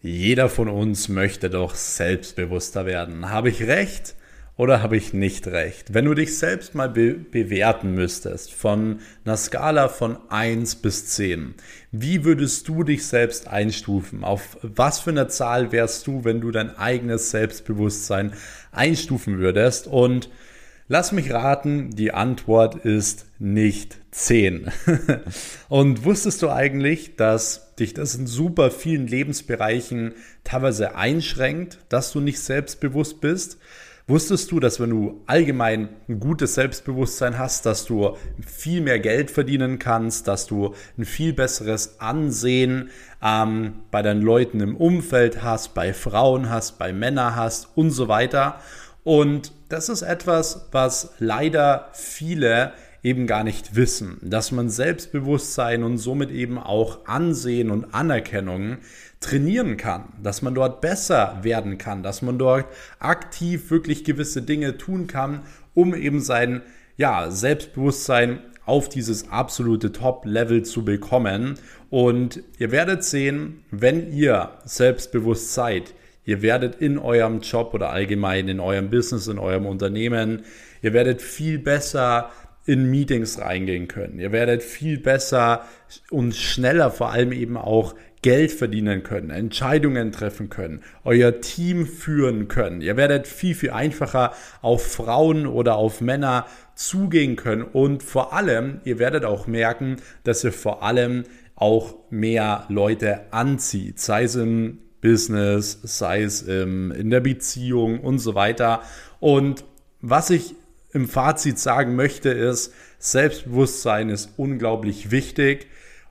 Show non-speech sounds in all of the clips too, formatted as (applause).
Jeder von uns möchte doch selbstbewusster werden. Habe ich recht oder habe ich nicht recht? Wenn du dich selbst mal be bewerten müsstest von einer Skala von 1 bis 10, wie würdest du dich selbst einstufen? Auf was für eine Zahl wärst du, wenn du dein eigenes Selbstbewusstsein einstufen würdest? Und Lass mich raten, die Antwort ist nicht 10. (laughs) Und wusstest du eigentlich, dass dich das in super vielen Lebensbereichen teilweise einschränkt, dass du nicht selbstbewusst bist? Wusstest du, dass wenn du allgemein ein gutes Selbstbewusstsein hast, dass du viel mehr Geld verdienen kannst, dass du ein viel besseres Ansehen ähm, bei deinen Leuten im Umfeld hast, bei Frauen hast, bei Männern hast und so weiter? Und das ist etwas, was leider viele eben gar nicht wissen, dass man Selbstbewusstsein und somit eben auch Ansehen und Anerkennung trainieren kann, dass man dort besser werden kann, dass man dort aktiv wirklich gewisse Dinge tun kann, um eben sein ja, Selbstbewusstsein auf dieses absolute Top-Level zu bekommen. Und ihr werdet sehen, wenn ihr selbstbewusst seid, Ihr werdet in eurem Job oder allgemein in eurem Business, in eurem Unternehmen, ihr werdet viel besser in Meetings reingehen können. Ihr werdet viel besser und schneller vor allem eben auch Geld verdienen können, Entscheidungen treffen können, euer Team führen können. Ihr werdet viel, viel einfacher auf Frauen oder auf Männer zugehen können und vor allem, ihr werdet auch merken, dass ihr vor allem auch mehr Leute anzieht, sei es im Business, sei es ähm, in der Beziehung und so weiter. Und was ich im Fazit sagen möchte, ist, Selbstbewusstsein ist unglaublich wichtig,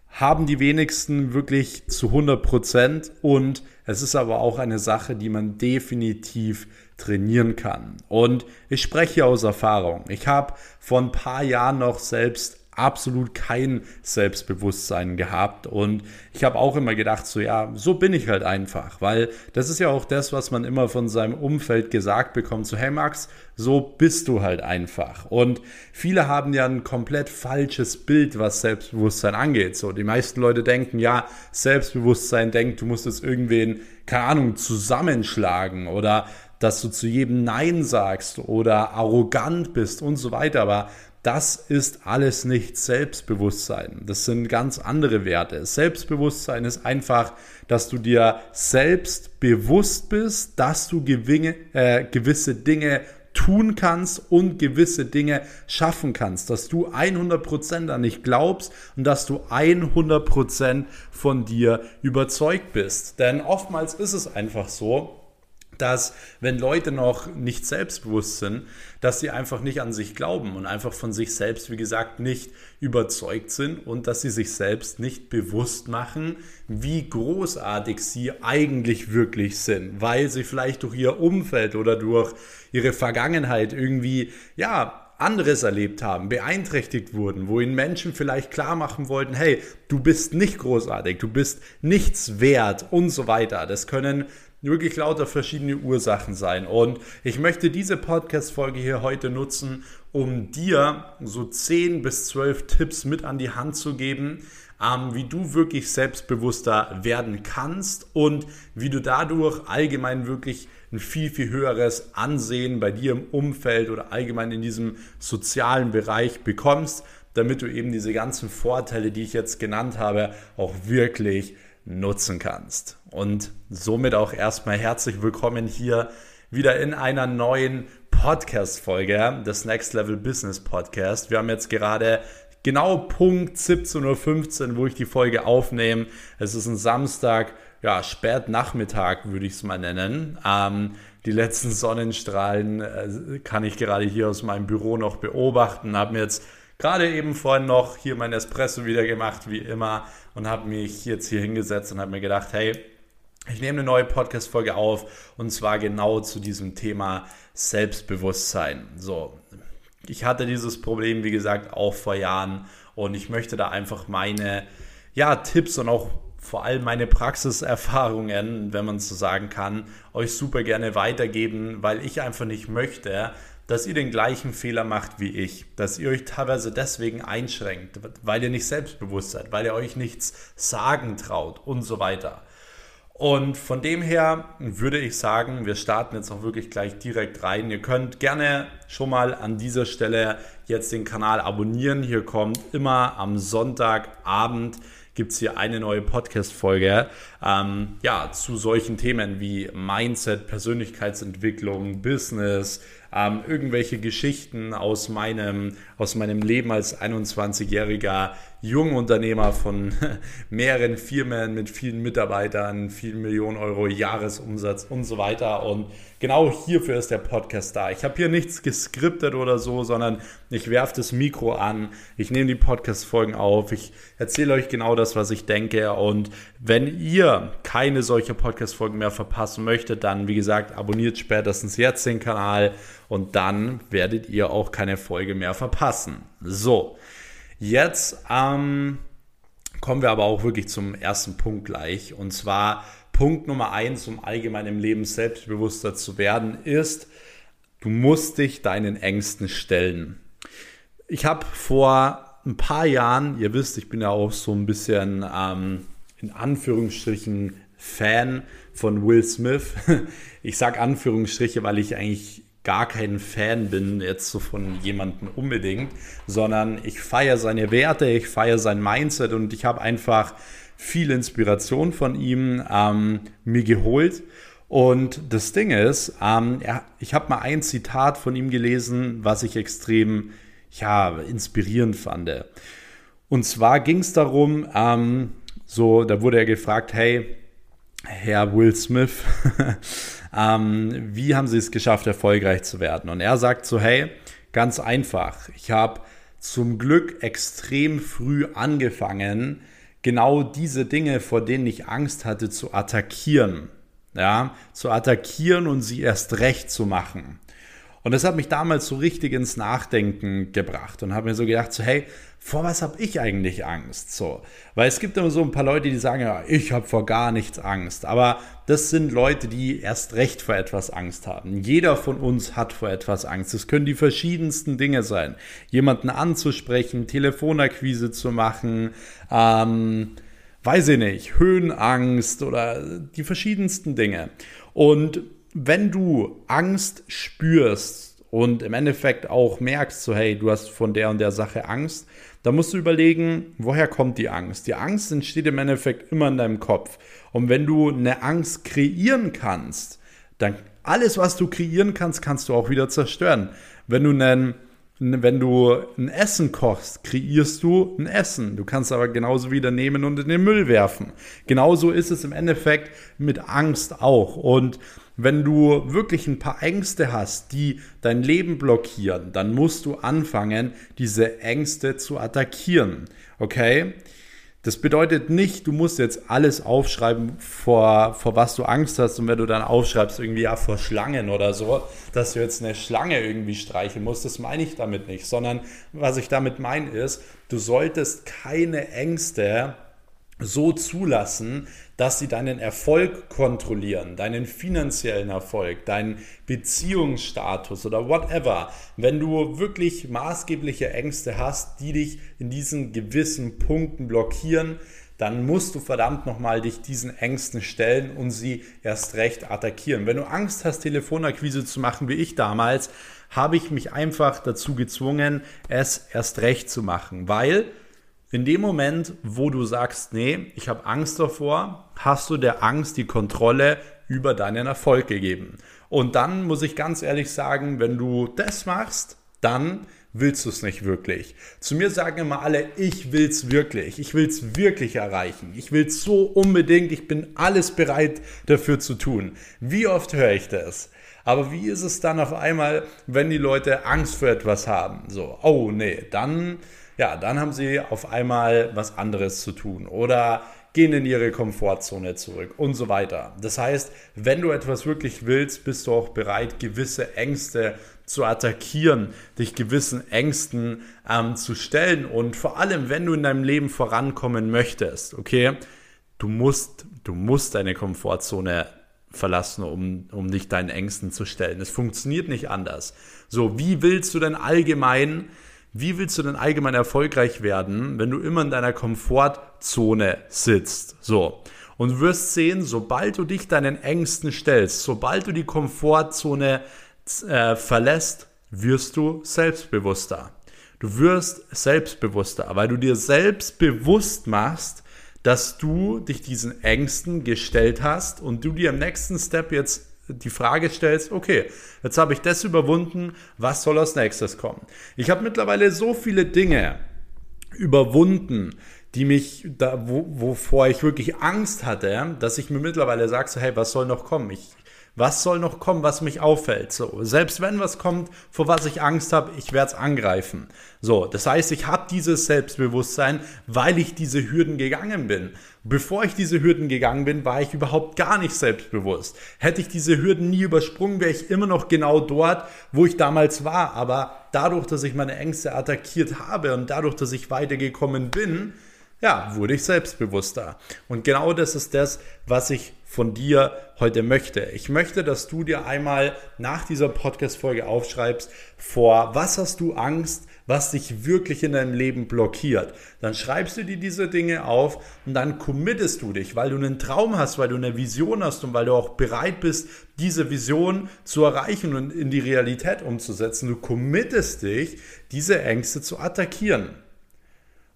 haben die wenigsten wirklich zu 100 Prozent und es ist aber auch eine Sache, die man definitiv trainieren kann. Und ich spreche aus Erfahrung. Ich habe vor ein paar Jahren noch selbst absolut kein Selbstbewusstsein gehabt. Und ich habe auch immer gedacht, so ja, so bin ich halt einfach, weil das ist ja auch das, was man immer von seinem Umfeld gesagt bekommt, so hey Max, so bist du halt einfach. Und viele haben ja ein komplett falsches Bild, was Selbstbewusstsein angeht, so die meisten Leute denken, ja, Selbstbewusstsein denkt, du musst es irgendwen, keine Ahnung, zusammenschlagen oder dass du zu jedem Nein sagst oder arrogant bist und so weiter. Aber das ist alles nicht Selbstbewusstsein. Das sind ganz andere Werte. Selbstbewusstsein ist einfach, dass du dir selbst bewusst bist, dass du gewinne, äh, gewisse Dinge tun kannst und gewisse Dinge schaffen kannst, dass du 100% an dich glaubst und dass du 100% von dir überzeugt bist. Denn oftmals ist es einfach so, dass wenn Leute noch nicht selbstbewusst sind, dass sie einfach nicht an sich glauben und einfach von sich selbst, wie gesagt, nicht überzeugt sind und dass sie sich selbst nicht bewusst machen, wie großartig sie eigentlich wirklich sind, weil sie vielleicht durch ihr Umfeld oder durch ihre Vergangenheit irgendwie, ja, anderes erlebt haben, beeinträchtigt wurden, wo ihnen Menschen vielleicht klar machen wollten, hey, du bist nicht großartig, du bist nichts wert und so weiter. Das können wirklich lauter verschiedene Ursachen sein. Und ich möchte diese Podcast-Folge hier heute nutzen, um dir so 10 bis 12 Tipps mit an die Hand zu geben, ähm, wie du wirklich selbstbewusster werden kannst und wie du dadurch allgemein wirklich ein viel, viel höheres Ansehen bei dir im Umfeld oder allgemein in diesem sozialen Bereich bekommst, damit du eben diese ganzen Vorteile, die ich jetzt genannt habe, auch wirklich nutzen kannst. Und somit auch erstmal herzlich willkommen hier wieder in einer neuen Podcast-Folge des Next Level Business Podcast. Wir haben jetzt gerade genau Punkt 17.15 Uhr, wo ich die Folge aufnehme. Es ist ein Samstag, ja, spät Nachmittag würde ich es mal nennen. Ähm, die letzten Sonnenstrahlen äh, kann ich gerade hier aus meinem Büro noch beobachten. Habe mir jetzt gerade eben vorhin noch hier mein Espresso wieder gemacht, wie immer und habe mich jetzt hier hingesetzt und habe mir gedacht, hey, ich nehme eine neue Podcast-Folge auf und zwar genau zu diesem Thema Selbstbewusstsein. So, ich hatte dieses Problem, wie gesagt, auch vor Jahren und ich möchte da einfach meine ja, Tipps und auch vor allem meine Praxiserfahrungen, wenn man so sagen kann, euch super gerne weitergeben, weil ich einfach nicht möchte, dass ihr den gleichen Fehler macht wie ich, dass ihr euch teilweise deswegen einschränkt, weil ihr nicht selbstbewusst seid, weil ihr euch nichts sagen traut und so weiter. Und von dem her würde ich sagen, wir starten jetzt auch wirklich gleich direkt rein. Ihr könnt gerne schon mal an dieser Stelle jetzt den Kanal abonnieren. Hier kommt immer am Sonntagabend gibt es hier eine neue Podcast-Folge ähm, ja, zu solchen Themen wie Mindset, Persönlichkeitsentwicklung, Business, ähm, irgendwelche Geschichten aus meinem, aus meinem Leben als 21-jähriger Jungunternehmer von (laughs) mehreren Firmen mit vielen Mitarbeitern, vielen Millionen Euro Jahresumsatz und so weiter. Und genau hierfür ist der Podcast da. Ich habe hier nichts geskriptet oder so, sondern ich werfe das Mikro an, ich nehme die Podcast-Folgen auf, ich erzähle euch genau das, was ich denke. Und wenn ihr keine solche Podcast-Folgen mehr verpassen möchtet, dann, wie gesagt, abonniert spätestens jetzt den Kanal und dann werdet ihr auch keine Folge mehr verpassen. So, jetzt ähm, kommen wir aber auch wirklich zum ersten Punkt gleich. Und zwar Punkt Nummer eins, um allgemein im Leben selbstbewusster zu werden, ist, du musst dich deinen Ängsten stellen. Ich habe vor ein paar Jahren, ihr wisst, ich bin ja auch so ein bisschen ähm, in Anführungsstrichen Fan von Will Smith. (laughs) Ich sage Anführungsstriche, weil ich eigentlich gar kein Fan bin jetzt so von jemandem unbedingt, sondern ich feiere seine Werte, ich feiere sein Mindset und ich habe einfach viel Inspiration von ihm ähm, mir geholt. Und das Ding ist, ähm, er, ich habe mal ein Zitat von ihm gelesen, was ich extrem ja, inspirierend fand. Und zwar ging es darum, ähm, so, da wurde er gefragt, hey, Herr Will Smith, (laughs) ähm, wie haben Sie es geschafft, erfolgreich zu werden? Und er sagt so, hey, ganz einfach, ich habe zum Glück extrem früh angefangen, genau diese Dinge, vor denen ich Angst hatte, zu attackieren. Ja, zu attackieren und sie erst recht zu machen. Und das hat mich damals so richtig ins Nachdenken gebracht und habe mir so gedacht, so, hey, vor was habe ich eigentlich Angst? So, weil es gibt immer so ein paar Leute, die sagen, ja, ich habe vor gar nichts Angst. Aber das sind Leute, die erst recht vor etwas Angst haben. Jeder von uns hat vor etwas Angst. Es können die verschiedensten Dinge sein. Jemanden anzusprechen, Telefonakquise zu machen, ähm, weiß ich nicht, Höhenangst oder die verschiedensten Dinge. Und wenn du Angst spürst und im Endeffekt auch merkst, so hey, du hast von der und der Sache Angst, dann musst du überlegen, woher kommt die Angst? Die Angst entsteht im Endeffekt immer in deinem Kopf. Und wenn du eine Angst kreieren kannst, dann alles, was du kreieren kannst, kannst du auch wieder zerstören. Wenn du einen wenn du ein Essen kochst, kreierst du ein Essen. Du kannst aber genauso wieder nehmen und in den Müll werfen. Genauso ist es im Endeffekt mit Angst auch. Und wenn du wirklich ein paar Ängste hast, die dein Leben blockieren, dann musst du anfangen, diese Ängste zu attackieren. Okay? Das bedeutet nicht, du musst jetzt alles aufschreiben, vor, vor was du Angst hast. Und wenn du dann aufschreibst, irgendwie ja vor Schlangen oder so, dass du jetzt eine Schlange irgendwie streicheln musst, das meine ich damit nicht. Sondern was ich damit meine ist, du solltest keine Ängste so zulassen, dass sie deinen Erfolg kontrollieren, deinen finanziellen Erfolg, deinen Beziehungsstatus oder whatever. Wenn du wirklich maßgebliche Ängste hast, die dich in diesen gewissen Punkten blockieren, dann musst du verdammt nochmal dich diesen Ängsten stellen und sie erst recht attackieren. Wenn du Angst hast, Telefonakquise zu machen, wie ich damals, habe ich mich einfach dazu gezwungen, es erst recht zu machen, weil in dem Moment, wo du sagst, nee, ich habe Angst davor, hast du der Angst die Kontrolle über deinen Erfolg gegeben. Und dann muss ich ganz ehrlich sagen, wenn du das machst, dann willst du es nicht wirklich. Zu mir sagen immer alle, ich will es wirklich, ich will es wirklich erreichen, ich will es so unbedingt, ich bin alles bereit dafür zu tun. Wie oft höre ich das? Aber wie ist es dann auf einmal, wenn die Leute Angst vor etwas haben? So, oh nee, dann ja, dann haben sie auf einmal was anderes zu tun oder gehen in ihre Komfortzone zurück und so weiter. Das heißt, wenn du etwas wirklich willst, bist du auch bereit, gewisse Ängste zu attackieren, dich gewissen Ängsten ähm, zu stellen und vor allem, wenn du in deinem Leben vorankommen möchtest, okay, du musst, du musst deine Komfortzone verlassen, um, um dich deinen Ängsten zu stellen. Es funktioniert nicht anders. So, wie willst du denn allgemein wie willst du denn allgemein erfolgreich werden, wenn du immer in deiner Komfortzone sitzt? So. Und du wirst sehen, sobald du dich deinen Ängsten stellst, sobald du die Komfortzone äh, verlässt, wirst du selbstbewusster. Du wirst selbstbewusster, weil du dir selbst bewusst machst, dass du dich diesen Ängsten gestellt hast und du dir im nächsten Step jetzt die Frage stellst, okay, jetzt habe ich das überwunden, was soll als nächstes kommen? Ich habe mittlerweile so viele Dinge überwunden, die mich da, wo, wovor ich wirklich Angst hatte, dass ich mir mittlerweile sage, so, hey, was soll noch kommen? Ich was soll noch kommen, was mich auffällt? So, selbst wenn was kommt, vor was ich Angst habe, ich werde es angreifen. So, das heißt, ich habe dieses Selbstbewusstsein, weil ich diese Hürden gegangen bin. Bevor ich diese Hürden gegangen bin, war ich überhaupt gar nicht selbstbewusst. Hätte ich diese Hürden nie übersprungen, wäre ich immer noch genau dort, wo ich damals war. Aber dadurch, dass ich meine Ängste attackiert habe und dadurch, dass ich weitergekommen bin, ja, wurde ich selbstbewusster. Und genau das ist das, was ich von dir heute möchte. Ich möchte, dass du dir einmal nach dieser Podcast-Folge aufschreibst, vor was hast du Angst, was dich wirklich in deinem Leben blockiert. Dann schreibst du dir diese Dinge auf und dann committest du dich, weil du einen Traum hast, weil du eine Vision hast und weil du auch bereit bist, diese Vision zu erreichen und in die Realität umzusetzen. Du committest dich, diese Ängste zu attackieren.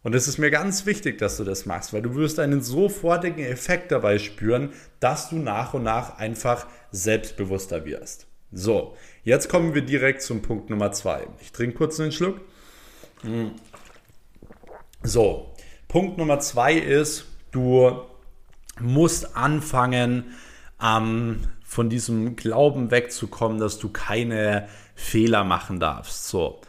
Und es ist mir ganz wichtig, dass du das machst, weil du wirst einen sofortigen Effekt dabei spüren, dass du nach und nach einfach selbstbewusster wirst. So, jetzt kommen wir direkt zum Punkt Nummer zwei. Ich trinke kurz einen Schluck. Hm. So, Punkt Nummer zwei ist, du musst anfangen, ähm, von diesem Glauben wegzukommen, dass du keine Fehler machen darfst. So,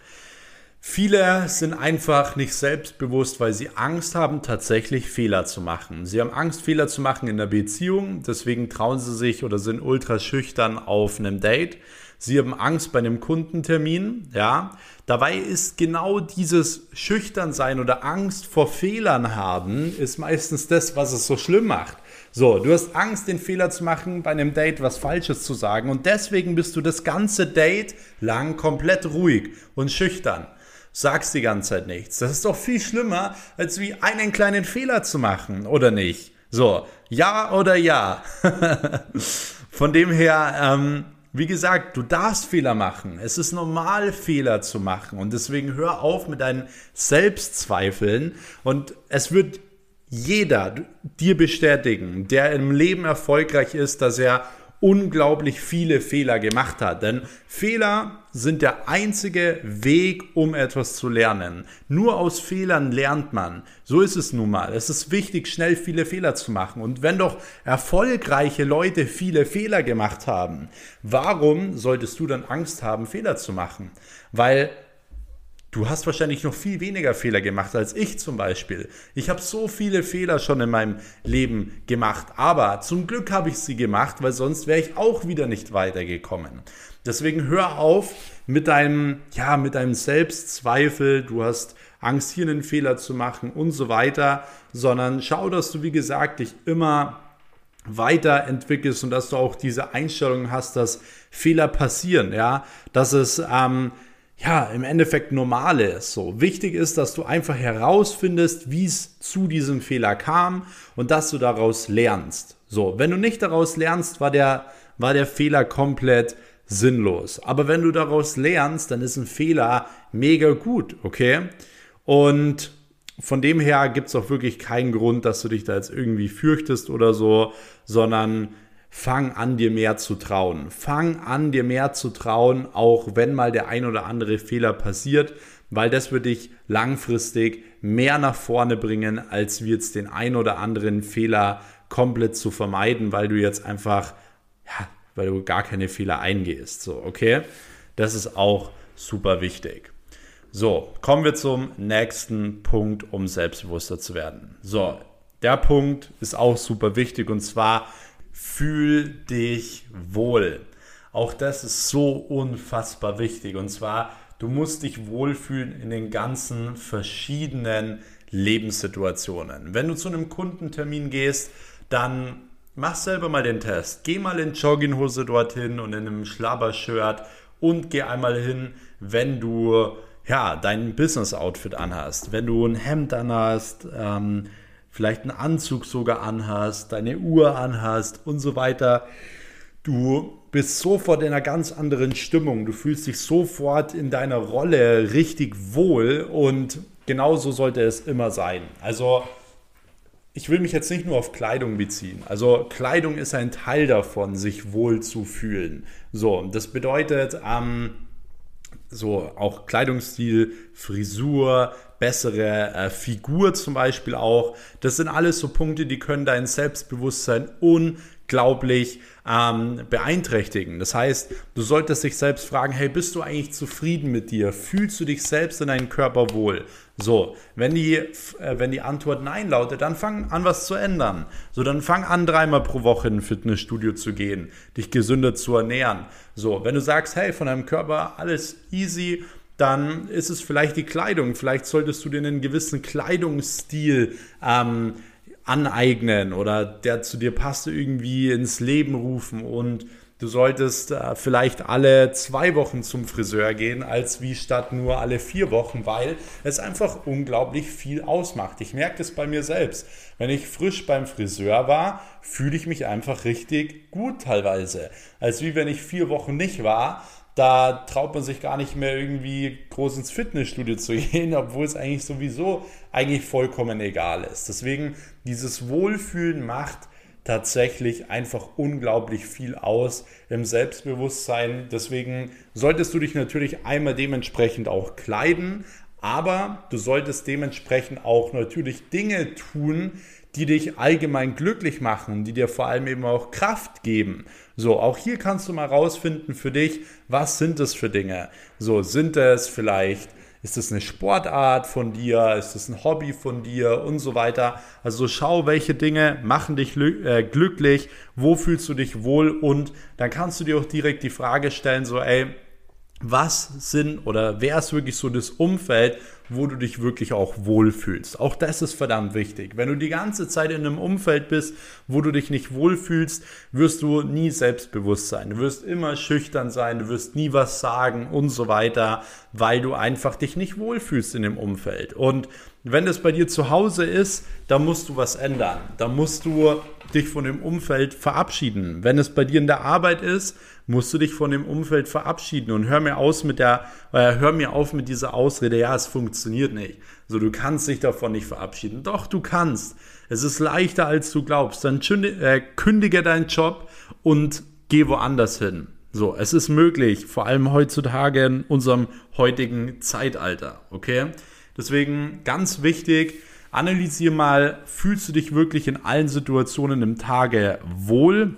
Viele sind einfach nicht selbstbewusst, weil sie Angst haben, tatsächlich Fehler zu machen. Sie haben Angst, Fehler zu machen in der Beziehung, deswegen trauen sie sich oder sind ultra schüchtern auf einem Date. Sie haben Angst bei einem Kundentermin, ja. Dabei ist genau dieses Schüchternsein oder Angst vor Fehlern haben, ist meistens das, was es so schlimm macht. So, du hast Angst, den Fehler zu machen, bei einem Date was Falsches zu sagen und deswegen bist du das ganze Date lang komplett ruhig und schüchtern sagst die ganze Zeit nichts. Das ist doch viel schlimmer, als wie einen kleinen Fehler zu machen, oder nicht? So, ja oder ja. (laughs) Von dem her, ähm, wie gesagt, du darfst Fehler machen. Es ist normal, Fehler zu machen. Und deswegen hör auf mit deinen Selbstzweifeln. Und es wird jeder dir bestätigen, der im Leben erfolgreich ist, dass er unglaublich viele Fehler gemacht hat. Denn Fehler sind der einzige Weg, um etwas zu lernen. Nur aus Fehlern lernt man. So ist es nun mal. Es ist wichtig, schnell viele Fehler zu machen. Und wenn doch erfolgreiche Leute viele Fehler gemacht haben, warum solltest du dann Angst haben, Fehler zu machen? Weil Du hast wahrscheinlich noch viel weniger Fehler gemacht als ich zum Beispiel. Ich habe so viele Fehler schon in meinem Leben gemacht, aber zum Glück habe ich sie gemacht, weil sonst wäre ich auch wieder nicht weitergekommen. Deswegen hör auf mit deinem, ja, mit deinem Selbstzweifel, du hast Angst, hier einen Fehler zu machen und so weiter, sondern schau, dass du, wie gesagt, dich immer weiterentwickelst und dass du auch diese Einstellung hast, dass Fehler passieren, ja, dass es, ähm, ja, im Endeffekt normale ist. So wichtig ist, dass du einfach herausfindest, wie es zu diesem Fehler kam und dass du daraus lernst. So, wenn du nicht daraus lernst, war der, war der Fehler komplett sinnlos. Aber wenn du daraus lernst, dann ist ein Fehler mega gut, okay? Und von dem her gibt es auch wirklich keinen Grund, dass du dich da jetzt irgendwie fürchtest oder so, sondern fang an, dir mehr zu trauen. Fang an, dir mehr zu trauen, auch wenn mal der ein oder andere Fehler passiert, weil das wird dich langfristig mehr nach vorne bringen, als wie jetzt den ein oder anderen Fehler komplett zu vermeiden, weil du jetzt einfach, ja, weil du gar keine Fehler eingehst. So, okay? Das ist auch super wichtig. So, kommen wir zum nächsten Punkt, um selbstbewusster zu werden. So, der Punkt ist auch super wichtig und zwar fühl dich wohl. Auch das ist so unfassbar wichtig. Und zwar, du musst dich wohlfühlen in den ganzen verschiedenen Lebenssituationen. Wenn du zu einem Kundentermin gehst, dann mach selber mal den Test. Geh mal in Jogginghose dorthin und in einem Schlabbershirt und geh einmal hin, wenn du ja dein Business-Outfit anhast, wenn du ein Hemd anhast, ähm, vielleicht einen Anzug sogar anhast, deine Uhr anhast und so weiter. Du bist sofort in einer ganz anderen Stimmung. Du fühlst dich sofort in deiner Rolle richtig wohl und genauso sollte es immer sein. Also ich will mich jetzt nicht nur auf Kleidung beziehen. Also Kleidung ist ein Teil davon, sich wohl zu fühlen. So, das bedeutet ähm, so auch Kleidungsstil, Frisur, bessere äh, Figur zum Beispiel auch. Das sind alles so Punkte, die können dein Selbstbewusstsein unglaublich ähm, beeinträchtigen. Das heißt, du solltest dich selbst fragen, hey, bist du eigentlich zufrieden mit dir? Fühlst du dich selbst in deinem Körper wohl? So, wenn die, äh, wenn die Antwort Nein lautet, dann fang an, was zu ändern. So, dann fang an, dreimal pro Woche in ein Fitnessstudio zu gehen, dich gesünder zu ernähren. So, wenn du sagst, hey, von deinem Körper alles easy, dann ist es vielleicht die Kleidung. Vielleicht solltest du dir einen gewissen Kleidungsstil ähm, aneignen oder der zu dir passt, irgendwie ins Leben rufen und du solltest äh, vielleicht alle zwei Wochen zum Friseur gehen, als wie statt nur alle vier Wochen, weil es einfach unglaublich viel ausmacht. Ich merke das bei mir selbst. Wenn ich frisch beim Friseur war, fühle ich mich einfach richtig gut teilweise. Als wie wenn ich vier Wochen nicht war, da traut man sich gar nicht mehr irgendwie groß ins Fitnessstudio zu (laughs) gehen, obwohl es eigentlich sowieso eigentlich vollkommen egal ist. Deswegen dieses Wohlfühlen macht tatsächlich einfach unglaublich viel aus im Selbstbewusstsein. Deswegen solltest du dich natürlich einmal dementsprechend auch kleiden, aber du solltest dementsprechend auch natürlich Dinge tun, die dich allgemein glücklich machen, die dir vor allem eben auch Kraft geben. So, auch hier kannst du mal rausfinden für dich, was sind das für Dinge? So, sind es vielleicht ist es eine Sportart von dir? Ist es ein Hobby von dir? Und so weiter. Also schau, welche Dinge machen dich äh, glücklich? Wo fühlst du dich wohl? Und dann kannst du dir auch direkt die Frage stellen, so, ey, was sind oder wer ist wirklich so das Umfeld, wo du dich wirklich auch wohlfühlst. Auch das ist verdammt wichtig. Wenn du die ganze Zeit in einem Umfeld bist, wo du dich nicht wohlfühlst, wirst du nie selbstbewusst sein. Du wirst immer schüchtern sein, du wirst nie was sagen und so weiter, weil du einfach dich nicht wohlfühlst in dem Umfeld. Und wenn das bei dir zu Hause ist, dann musst du was ändern. Da musst du dich von dem Umfeld verabschieden. Wenn es bei dir in der Arbeit ist, musst du dich von dem Umfeld verabschieden und hör mir aus mit der, äh, hör mir auf mit dieser Ausrede, ja, es funktioniert nicht. So, du kannst dich davon nicht verabschieden. Doch, du kannst. Es ist leichter, als du glaubst. Dann äh, kündige deinen Job und geh woanders hin. So, es ist möglich, vor allem heutzutage in unserem heutigen Zeitalter, okay? Deswegen ganz wichtig, analysiere mal, fühlst du dich wirklich in allen Situationen im Tage wohl?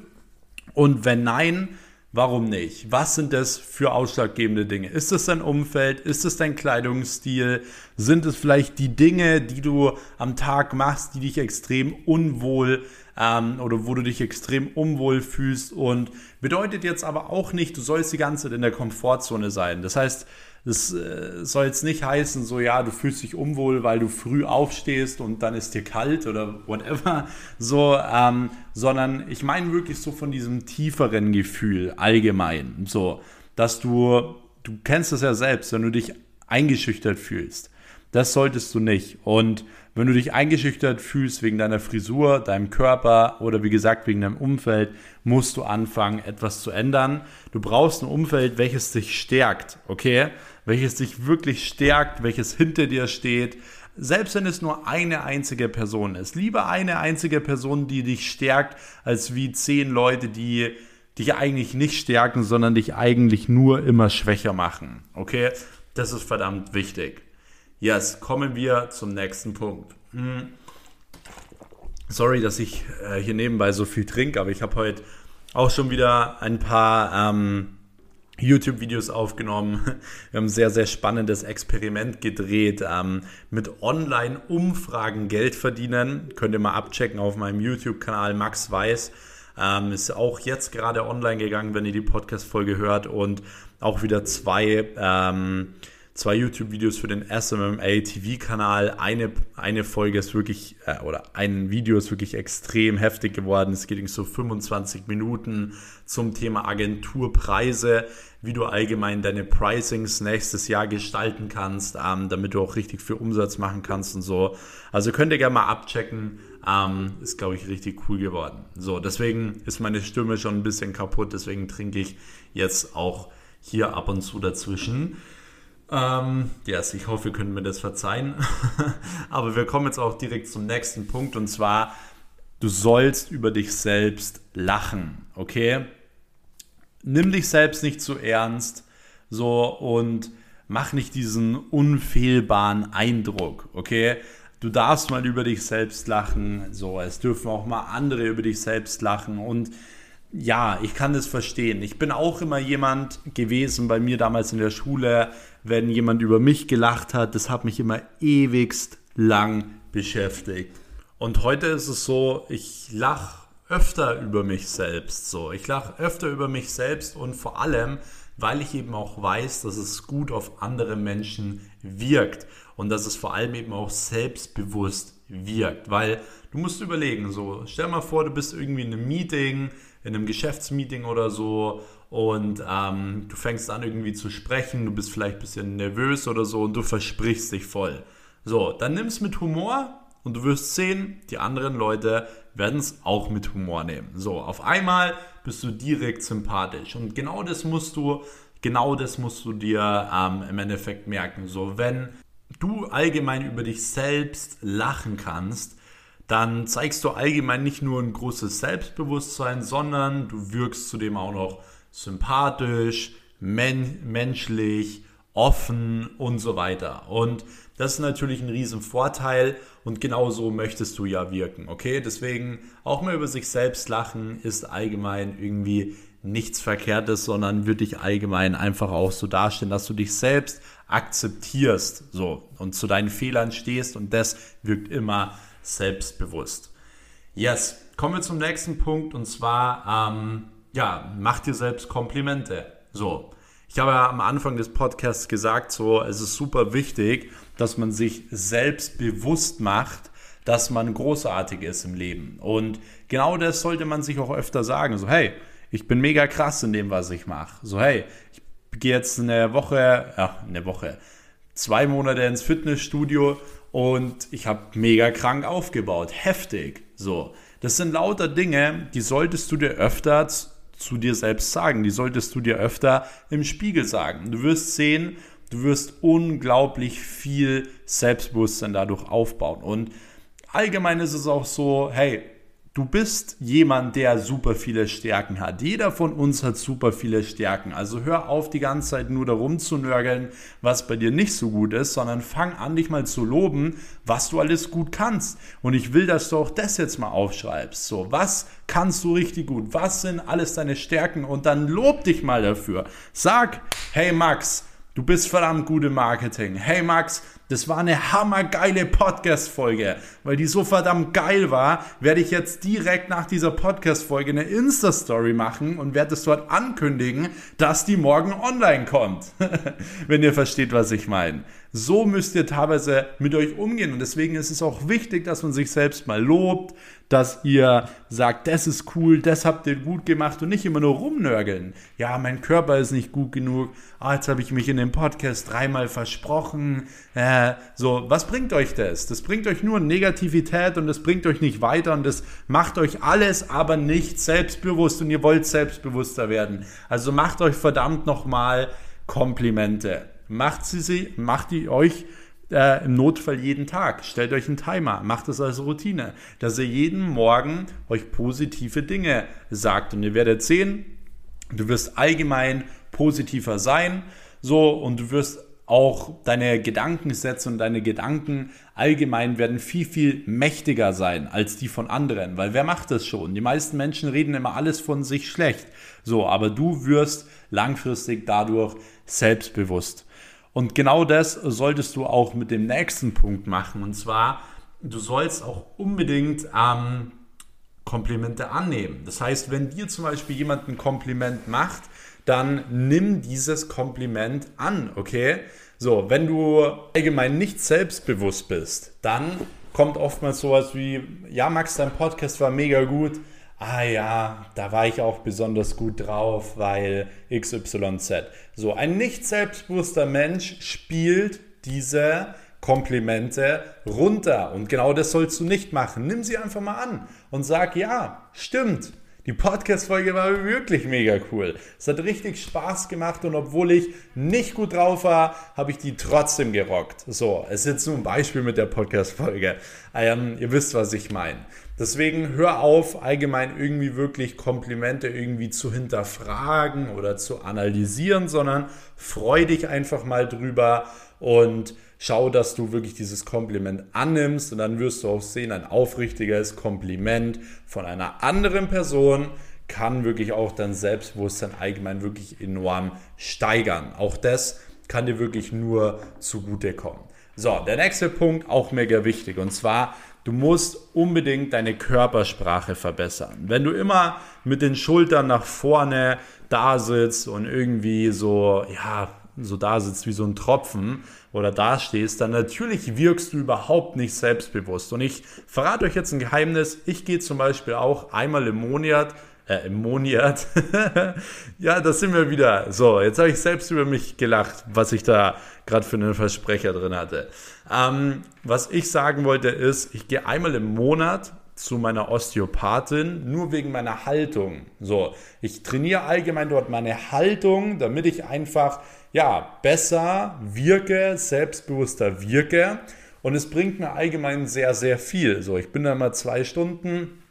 Und wenn nein, Warum nicht? Was sind das für ausschlaggebende Dinge? Ist es dein Umfeld? Ist es dein Kleidungsstil? Sind es vielleicht die Dinge, die du am Tag machst, die dich extrem unwohl ähm, oder wo du dich extrem unwohl fühlst? Und bedeutet jetzt aber auch nicht, du sollst die ganze Zeit in der Komfortzone sein. Das heißt, das äh, soll jetzt nicht heißen, so ja, du fühlst dich unwohl, weil du früh aufstehst und dann ist dir kalt oder whatever, so, ähm, sondern ich meine wirklich so von diesem tieferen Gefühl allgemein, so, dass du, du kennst das ja selbst, wenn du dich eingeschüchtert fühlst. Das solltest du nicht. Und wenn du dich eingeschüchtert fühlst wegen deiner Frisur, deinem Körper oder wie gesagt wegen deinem Umfeld, musst du anfangen, etwas zu ändern. Du brauchst ein Umfeld, welches dich stärkt, okay? Welches dich wirklich stärkt, welches hinter dir steht. Selbst wenn es nur eine einzige Person ist. Lieber eine einzige Person, die dich stärkt, als wie zehn Leute, die dich eigentlich nicht stärken, sondern dich eigentlich nur immer schwächer machen. Okay? Das ist verdammt wichtig. Yes, kommen wir zum nächsten Punkt. Hm. Sorry, dass ich äh, hier nebenbei so viel trinke, aber ich habe heute auch schon wieder ein paar ähm, YouTube-Videos aufgenommen. (laughs) Wir haben ein sehr, sehr spannendes Experiment gedreht ähm, mit Online-Umfragen Geld verdienen. Könnt ihr mal abchecken auf meinem YouTube-Kanal Max Weiß. Ähm, ist auch jetzt gerade online gegangen, wenn ihr die Podcast-Folge hört und auch wieder zwei ähm, zwei YouTube-Videos für den SMMA TV-Kanal. Eine, eine Folge ist wirklich, äh, oder ein Video ist wirklich extrem heftig geworden. Es geht so 25 Minuten zum Thema Agenturpreise, wie du allgemein deine Pricings nächstes Jahr gestalten kannst, ähm, damit du auch richtig viel Umsatz machen kannst und so. Also könnt ihr gerne mal abchecken. Ähm, ist, glaube ich, richtig cool geworden. So, deswegen ist meine Stimme schon ein bisschen kaputt. Deswegen trinke ich jetzt auch hier ab und zu dazwischen. Ähm, yes, ich hoffe, ihr könnt mir das verzeihen. (laughs) Aber wir kommen jetzt auch direkt zum nächsten Punkt und zwar, du sollst über dich selbst lachen, okay? Nimm dich selbst nicht zu ernst, so und mach nicht diesen unfehlbaren Eindruck, okay? Du darfst mal über dich selbst lachen, so, es dürfen auch mal andere über dich selbst lachen und ja, ich kann das verstehen. Ich bin auch immer jemand gewesen bei mir damals in der Schule, wenn jemand über mich gelacht hat, das hat mich immer ewigst lang beschäftigt. Und heute ist es so, ich lache öfter über mich selbst so. Ich lache öfter über mich selbst und vor allem, weil ich eben auch weiß, dass es gut auf andere Menschen wirkt und dass es vor allem eben auch selbstbewusst wirkt, weil du musst überlegen, so stell mal vor, du bist irgendwie in einem Meeting, in einem Geschäftsmeeting oder so und ähm, du fängst an irgendwie zu sprechen, du bist vielleicht ein bisschen nervös oder so und du versprichst dich voll. So, dann nimm es mit Humor und du wirst sehen, die anderen Leute werden es auch mit Humor nehmen. So, auf einmal bist du direkt sympathisch und genau das musst du, genau das musst du dir ähm, im Endeffekt merken. So, wenn du allgemein über dich selbst lachen kannst, dann zeigst du allgemein nicht nur ein großes Selbstbewusstsein, sondern du wirkst zudem auch noch sympathisch, men menschlich, offen und so weiter. Und das ist natürlich ein riesen Vorteil und genauso möchtest du ja wirken, okay? Deswegen auch mal über sich selbst lachen ist allgemein irgendwie nichts Verkehrtes, sondern wird dich allgemein einfach auch so darstellen, dass du dich selbst akzeptierst, so und zu deinen Fehlern stehst und das wirkt immer selbstbewusst. Yes, kommen wir zum nächsten Punkt und zwar, ähm, ja, mach dir selbst Komplimente. So, ich habe ja am Anfang des Podcasts gesagt, so, es ist super wichtig, dass man sich selbst bewusst macht, dass man großartig ist im Leben. Und genau das sollte man sich auch öfter sagen. So, hey, ich bin mega krass in dem, was ich mache. So, hey, ich gehe jetzt eine Woche, ja, eine Woche, zwei Monate ins Fitnessstudio und ich habe mega krank aufgebaut. Heftig. So. Das sind lauter Dinge, die solltest du dir öfter zu dir selbst sagen. Die solltest du dir öfter im Spiegel sagen. Du wirst sehen, du wirst unglaublich viel Selbstbewusstsein dadurch aufbauen. Und allgemein ist es auch so, hey, Du bist jemand, der super viele Stärken hat. Jeder von uns hat super viele Stärken. Also hör auf, die ganze Zeit nur darum zu nörgeln, was bei dir nicht so gut ist, sondern fang an, dich mal zu loben, was du alles gut kannst. Und ich will, dass du auch das jetzt mal aufschreibst. So, was kannst du richtig gut? Was sind alles deine Stärken? Und dann lob dich mal dafür. Sag, hey Max, Du bist verdammt gut im Marketing. Hey Max, das war eine hammergeile Podcast-Folge. Weil die so verdammt geil war, werde ich jetzt direkt nach dieser Podcast-Folge eine Insta-Story machen und werde es dort ankündigen, dass die morgen online kommt. (laughs) Wenn ihr versteht, was ich meine. So müsst ihr teilweise mit euch umgehen. Und deswegen ist es auch wichtig, dass man sich selbst mal lobt, dass ihr sagt, das ist cool, das habt ihr gut gemacht und nicht immer nur rumnörgeln. Ja, mein Körper ist nicht gut genug. Ah, jetzt habe ich mich in dem Podcast dreimal versprochen. Äh, so, was bringt euch das? Das bringt euch nur Negativität und das bringt euch nicht weiter und das macht euch alles aber nicht selbstbewusst und ihr wollt selbstbewusster werden. Also macht euch verdammt nochmal Komplimente. Macht sie, sie macht die euch äh, im Notfall jeden Tag. Stellt euch einen Timer, macht es als Routine, dass ihr jeden Morgen euch positive Dinge sagt. Und ihr werdet sehen, du wirst allgemein positiver sein. So, und du wirst auch deine Gedankensätze und deine Gedanken allgemein werden viel, viel mächtiger sein als die von anderen. Weil wer macht das schon? Die meisten Menschen reden immer alles von sich schlecht. So, aber du wirst langfristig dadurch selbstbewusst. Und genau das solltest du auch mit dem nächsten Punkt machen. Und zwar, du sollst auch unbedingt ähm, Komplimente annehmen. Das heißt, wenn dir zum Beispiel jemand ein Kompliment macht, dann nimm dieses Kompliment an, okay? So, wenn du allgemein nicht selbstbewusst bist, dann kommt oftmals sowas wie, ja, Max, dein Podcast war mega gut. Ah ja, da war ich auch besonders gut drauf, weil XYZ. So, ein nicht selbstbewusster Mensch spielt diese Komplimente runter. Und genau das sollst du nicht machen. Nimm sie einfach mal an und sag, ja, stimmt. Die Podcast-Folge war wirklich mega cool. Es hat richtig Spaß gemacht und obwohl ich nicht gut drauf war, habe ich die trotzdem gerockt. So, es ist jetzt nur ein Beispiel mit der Podcast-Folge. Ähm, ihr wisst, was ich meine. Deswegen hör auf, allgemein irgendwie wirklich Komplimente irgendwie zu hinterfragen oder zu analysieren, sondern freu dich einfach mal drüber und schau, dass du wirklich dieses Kompliment annimmst und dann wirst du auch sehen, ein aufrichtiges Kompliment von einer anderen Person kann wirklich auch dein Selbstbewusstsein allgemein wirklich enorm steigern. Auch das kann dir wirklich nur zugutekommen. So, der nächste Punkt, auch mega wichtig, und zwar, du musst unbedingt deine Körpersprache verbessern. Wenn du immer mit den Schultern nach vorne da sitzt und irgendwie so, ja, so da sitzt wie so ein Tropfen oder da stehst, dann natürlich wirkst du überhaupt nicht selbstbewusst. Und ich verrate euch jetzt ein Geheimnis. Ich gehe zum Beispiel auch einmal im Monat äh, im Monat. (laughs) ja, das sind wir wieder. So, jetzt habe ich selbst über mich gelacht, was ich da gerade für einen Versprecher drin hatte. Ähm, was ich sagen wollte ist, ich gehe einmal im Monat zu meiner Osteopathin, nur wegen meiner Haltung. So, ich trainiere allgemein dort meine Haltung, damit ich einfach ja, besser wirke, selbstbewusster wirke. Und es bringt mir allgemein sehr, sehr viel. So, ich bin da mal zwei Stunden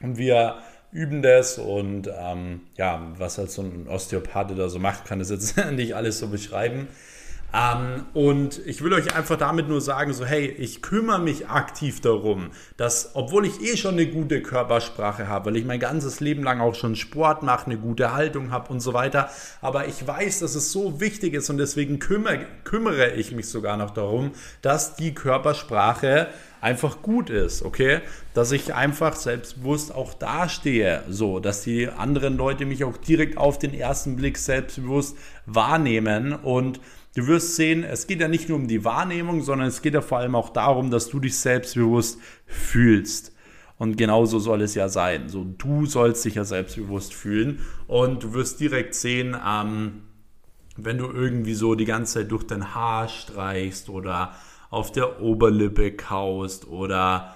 und wir üben das und ähm, ja, was halt so ein Osteopath da so macht, kann das jetzt (laughs) nicht alles so beschreiben. Ähm, und ich will euch einfach damit nur sagen, so hey, ich kümmere mich aktiv darum, dass, obwohl ich eh schon eine gute Körpersprache habe, weil ich mein ganzes Leben lang auch schon Sport mache, eine gute Haltung habe und so weiter, aber ich weiß, dass es so wichtig ist und deswegen kümmere, kümmere ich mich sogar noch darum, dass die Körpersprache einfach gut ist, okay? Dass ich einfach selbstbewusst auch dastehe, so, dass die anderen Leute mich auch direkt auf den ersten Blick selbstbewusst wahrnehmen und Du wirst sehen, es geht ja nicht nur um die Wahrnehmung, sondern es geht ja vor allem auch darum, dass du dich selbstbewusst fühlst. Und genauso soll es ja sein. So, du sollst dich ja selbstbewusst fühlen und du wirst direkt sehen, ähm, wenn du irgendwie so die ganze Zeit durch dein Haar streichst oder auf der Oberlippe kaust oder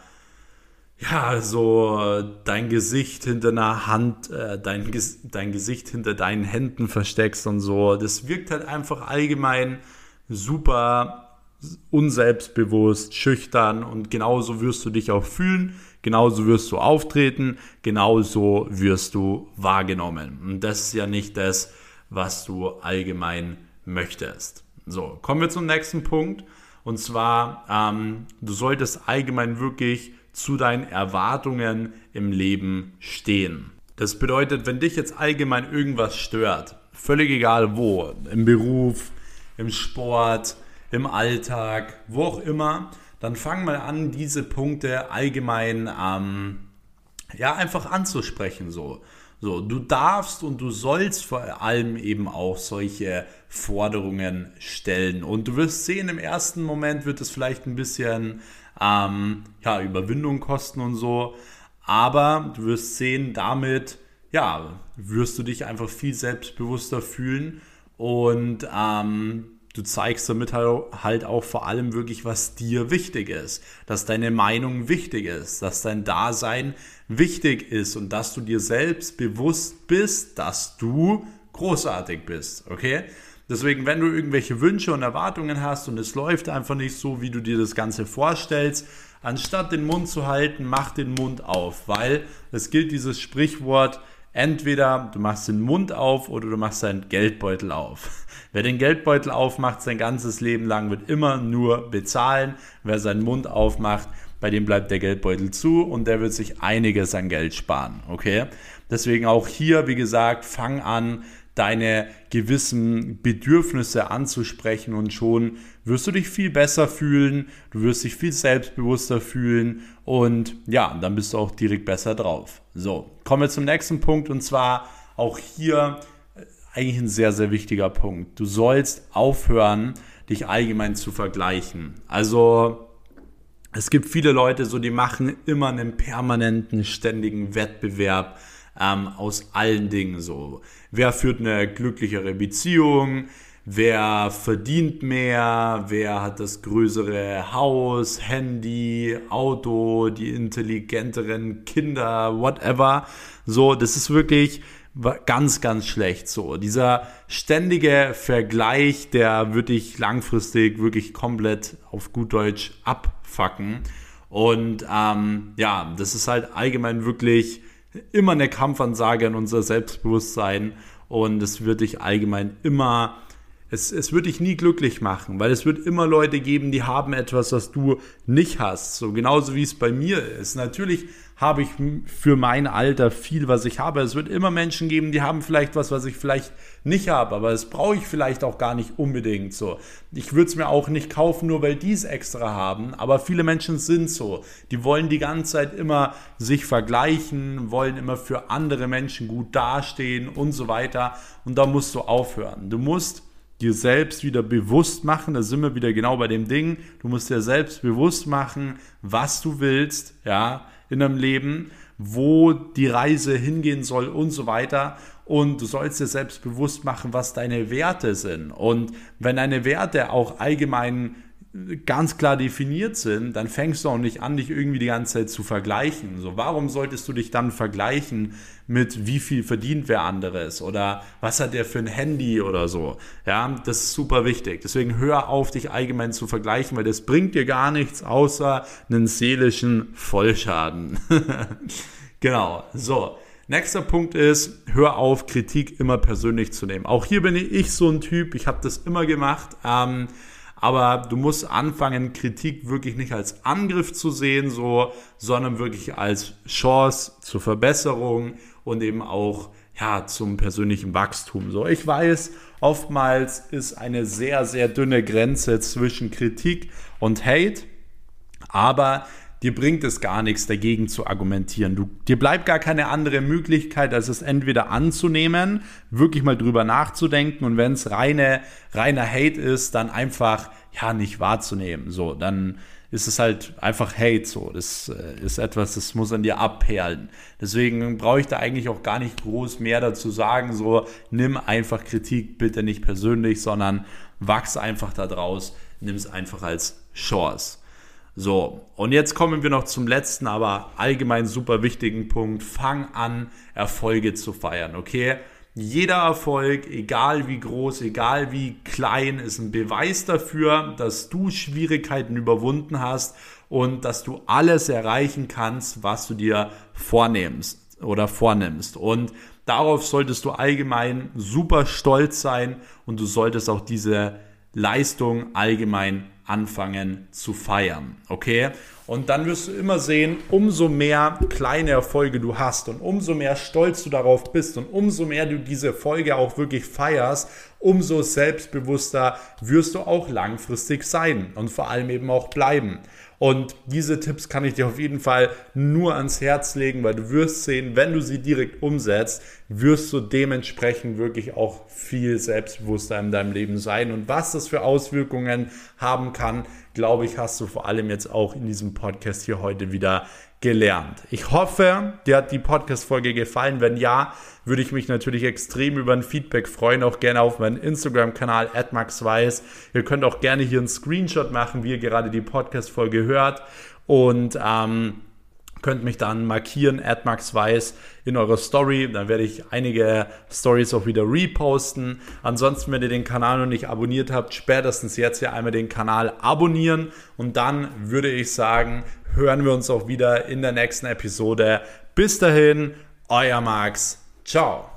ja, so dein Gesicht hinter einer Hand, äh, dein, dein Gesicht hinter deinen Händen versteckst und so. Das wirkt halt einfach allgemein super unselbstbewusst, schüchtern und genauso wirst du dich auch fühlen, genauso wirst du auftreten, genauso wirst du wahrgenommen. Und das ist ja nicht das, was du allgemein möchtest. So, kommen wir zum nächsten Punkt. Und zwar, ähm, du solltest allgemein wirklich zu deinen Erwartungen im Leben stehen. Das bedeutet, wenn dich jetzt allgemein irgendwas stört, völlig egal wo, im Beruf, im Sport, im Alltag, wo auch immer, dann fang mal an, diese Punkte allgemein ähm, ja, einfach anzusprechen. So. So, du darfst und du sollst vor allem eben auch solche Forderungen stellen. Und du wirst sehen, im ersten Moment wird es vielleicht ein bisschen ähm, ja, Überwindung kosten und so. Aber du wirst sehen, damit ja, wirst du dich einfach viel selbstbewusster fühlen und ähm, du zeigst damit halt auch vor allem wirklich, was dir wichtig ist, dass deine Meinung wichtig ist, dass dein Dasein wichtig ist und dass du dir selbst bewusst bist, dass du großartig bist, okay? Deswegen, wenn du irgendwelche Wünsche und Erwartungen hast und es läuft einfach nicht so, wie du dir das Ganze vorstellst, anstatt den Mund zu halten, mach den Mund auf, weil es gilt dieses Sprichwort, entweder du machst den Mund auf oder du machst deinen Geldbeutel auf. (laughs) Wer den Geldbeutel aufmacht, sein ganzes Leben lang wird immer nur bezahlen. Wer seinen Mund aufmacht, bei dem bleibt der Geldbeutel zu und der wird sich einiges an Geld sparen. Okay? Deswegen auch hier, wie gesagt, fang an, deine gewissen Bedürfnisse anzusprechen und schon wirst du dich viel besser fühlen, du wirst dich viel selbstbewusster fühlen und ja, dann bist du auch direkt besser drauf. So, kommen wir zum nächsten Punkt und zwar auch hier äh, eigentlich ein sehr, sehr wichtiger Punkt. Du sollst aufhören, dich allgemein zu vergleichen. Also es gibt viele Leute, so die machen immer einen permanenten, ständigen Wettbewerb ähm, aus allen Dingen so. Wer führt eine glücklichere Beziehung? Wer verdient mehr? Wer hat das größere Haus, Handy, Auto, die intelligenteren Kinder, whatever? So, das ist wirklich ganz, ganz schlecht so. Dieser ständige Vergleich, der würde ich langfristig wirklich komplett auf gut Deutsch abfacken. Und ähm, ja, das ist halt allgemein wirklich immer eine Kampfansage an unser Selbstbewusstsein und es wird dich allgemein immer es, es wird dich nie glücklich machen, weil es wird immer Leute geben, die haben etwas, was du nicht hast. So genauso wie es bei mir ist. Natürlich habe ich für mein Alter viel, was ich habe. Es wird immer Menschen geben, die haben vielleicht was, was ich vielleicht nicht habe, aber das brauche ich vielleicht auch gar nicht unbedingt so. Ich würde es mir auch nicht kaufen, nur weil die es extra haben, aber viele Menschen sind so. Die wollen die ganze Zeit immer sich vergleichen, wollen immer für andere Menschen gut dastehen und so weiter. Und da musst du aufhören. Du musst dir selbst wieder bewusst machen, da sind wir wieder genau bei dem Ding, du musst dir selbst bewusst machen, was du willst, ja, in deinem Leben, wo die Reise hingehen soll und so weiter. Und du sollst dir selbst bewusst machen, was deine Werte sind. Und wenn deine Werte auch allgemein ganz klar definiert sind, dann fängst du auch nicht an, dich irgendwie die ganze Zeit zu vergleichen. So, warum solltest du dich dann vergleichen mit wie viel verdient wer anderes oder was hat der für ein Handy oder so? Ja, das ist super wichtig. Deswegen hör auf, dich allgemein zu vergleichen, weil das bringt dir gar nichts außer einen seelischen Vollschaden. (laughs) genau. So. Nächster Punkt ist, hör auf, Kritik immer persönlich zu nehmen. Auch hier bin ich so ein Typ, ich habe das immer gemacht. Ähm, aber du musst anfangen, Kritik wirklich nicht als Angriff zu sehen, so, sondern wirklich als Chance zur Verbesserung und eben auch ja, zum persönlichen Wachstum. So, ich weiß, oftmals ist eine sehr, sehr dünne Grenze zwischen Kritik und Hate, aber dir bringt es gar nichts dagegen zu argumentieren. Du, dir bleibt gar keine andere Möglichkeit, als es entweder anzunehmen, wirklich mal drüber nachzudenken und wenn es reine, reiner Hate ist, dann einfach ja nicht wahrzunehmen. So, dann ist es halt einfach Hate so. Das äh, ist etwas, das muss an dir abperlen. Deswegen brauche ich da eigentlich auch gar nicht groß mehr dazu sagen. So, nimm einfach Kritik bitte nicht persönlich, sondern wachs einfach da draus. Nimm es einfach als Chance. So, und jetzt kommen wir noch zum letzten, aber allgemein super wichtigen Punkt. Fang an, Erfolge zu feiern, okay? Jeder Erfolg, egal wie groß, egal wie klein, ist ein Beweis dafür, dass du Schwierigkeiten überwunden hast und dass du alles erreichen kannst, was du dir vornimmst oder vornimmst. Und darauf solltest du allgemein super stolz sein und du solltest auch diese Leistung allgemein anfangen zu feiern. Okay? Und dann wirst du immer sehen, umso mehr kleine Erfolge du hast und umso mehr stolz du darauf bist und umso mehr du diese Folge auch wirklich feierst, umso selbstbewusster wirst du auch langfristig sein und vor allem eben auch bleiben. Und diese Tipps kann ich dir auf jeden Fall nur ans Herz legen, weil du wirst sehen, wenn du sie direkt umsetzt, wirst du dementsprechend wirklich auch viel selbstbewusster in deinem Leben sein. Und was das für Auswirkungen haben kann, glaube ich, hast du vor allem jetzt auch in diesem Podcast hier heute wieder gelernt. Ich hoffe, dir hat die Podcast-Folge gefallen. Wenn ja, würde ich mich natürlich extrem über ein Feedback freuen. Auch gerne auf meinen Instagram-Kanal @maxweiss. Ihr könnt auch gerne hier einen Screenshot machen, wie ihr gerade die Podcast-Folge hört. Und ähm, könnt mich dann markieren, @maxweiss in eurer Story. Dann werde ich einige Stories auch wieder reposten. Ansonsten, wenn ihr den Kanal noch nicht abonniert habt, spätestens jetzt hier einmal den Kanal abonnieren. Und dann würde ich sagen, hören wir uns auch wieder in der nächsten Episode. Bis dahin, euer Max. Ciao.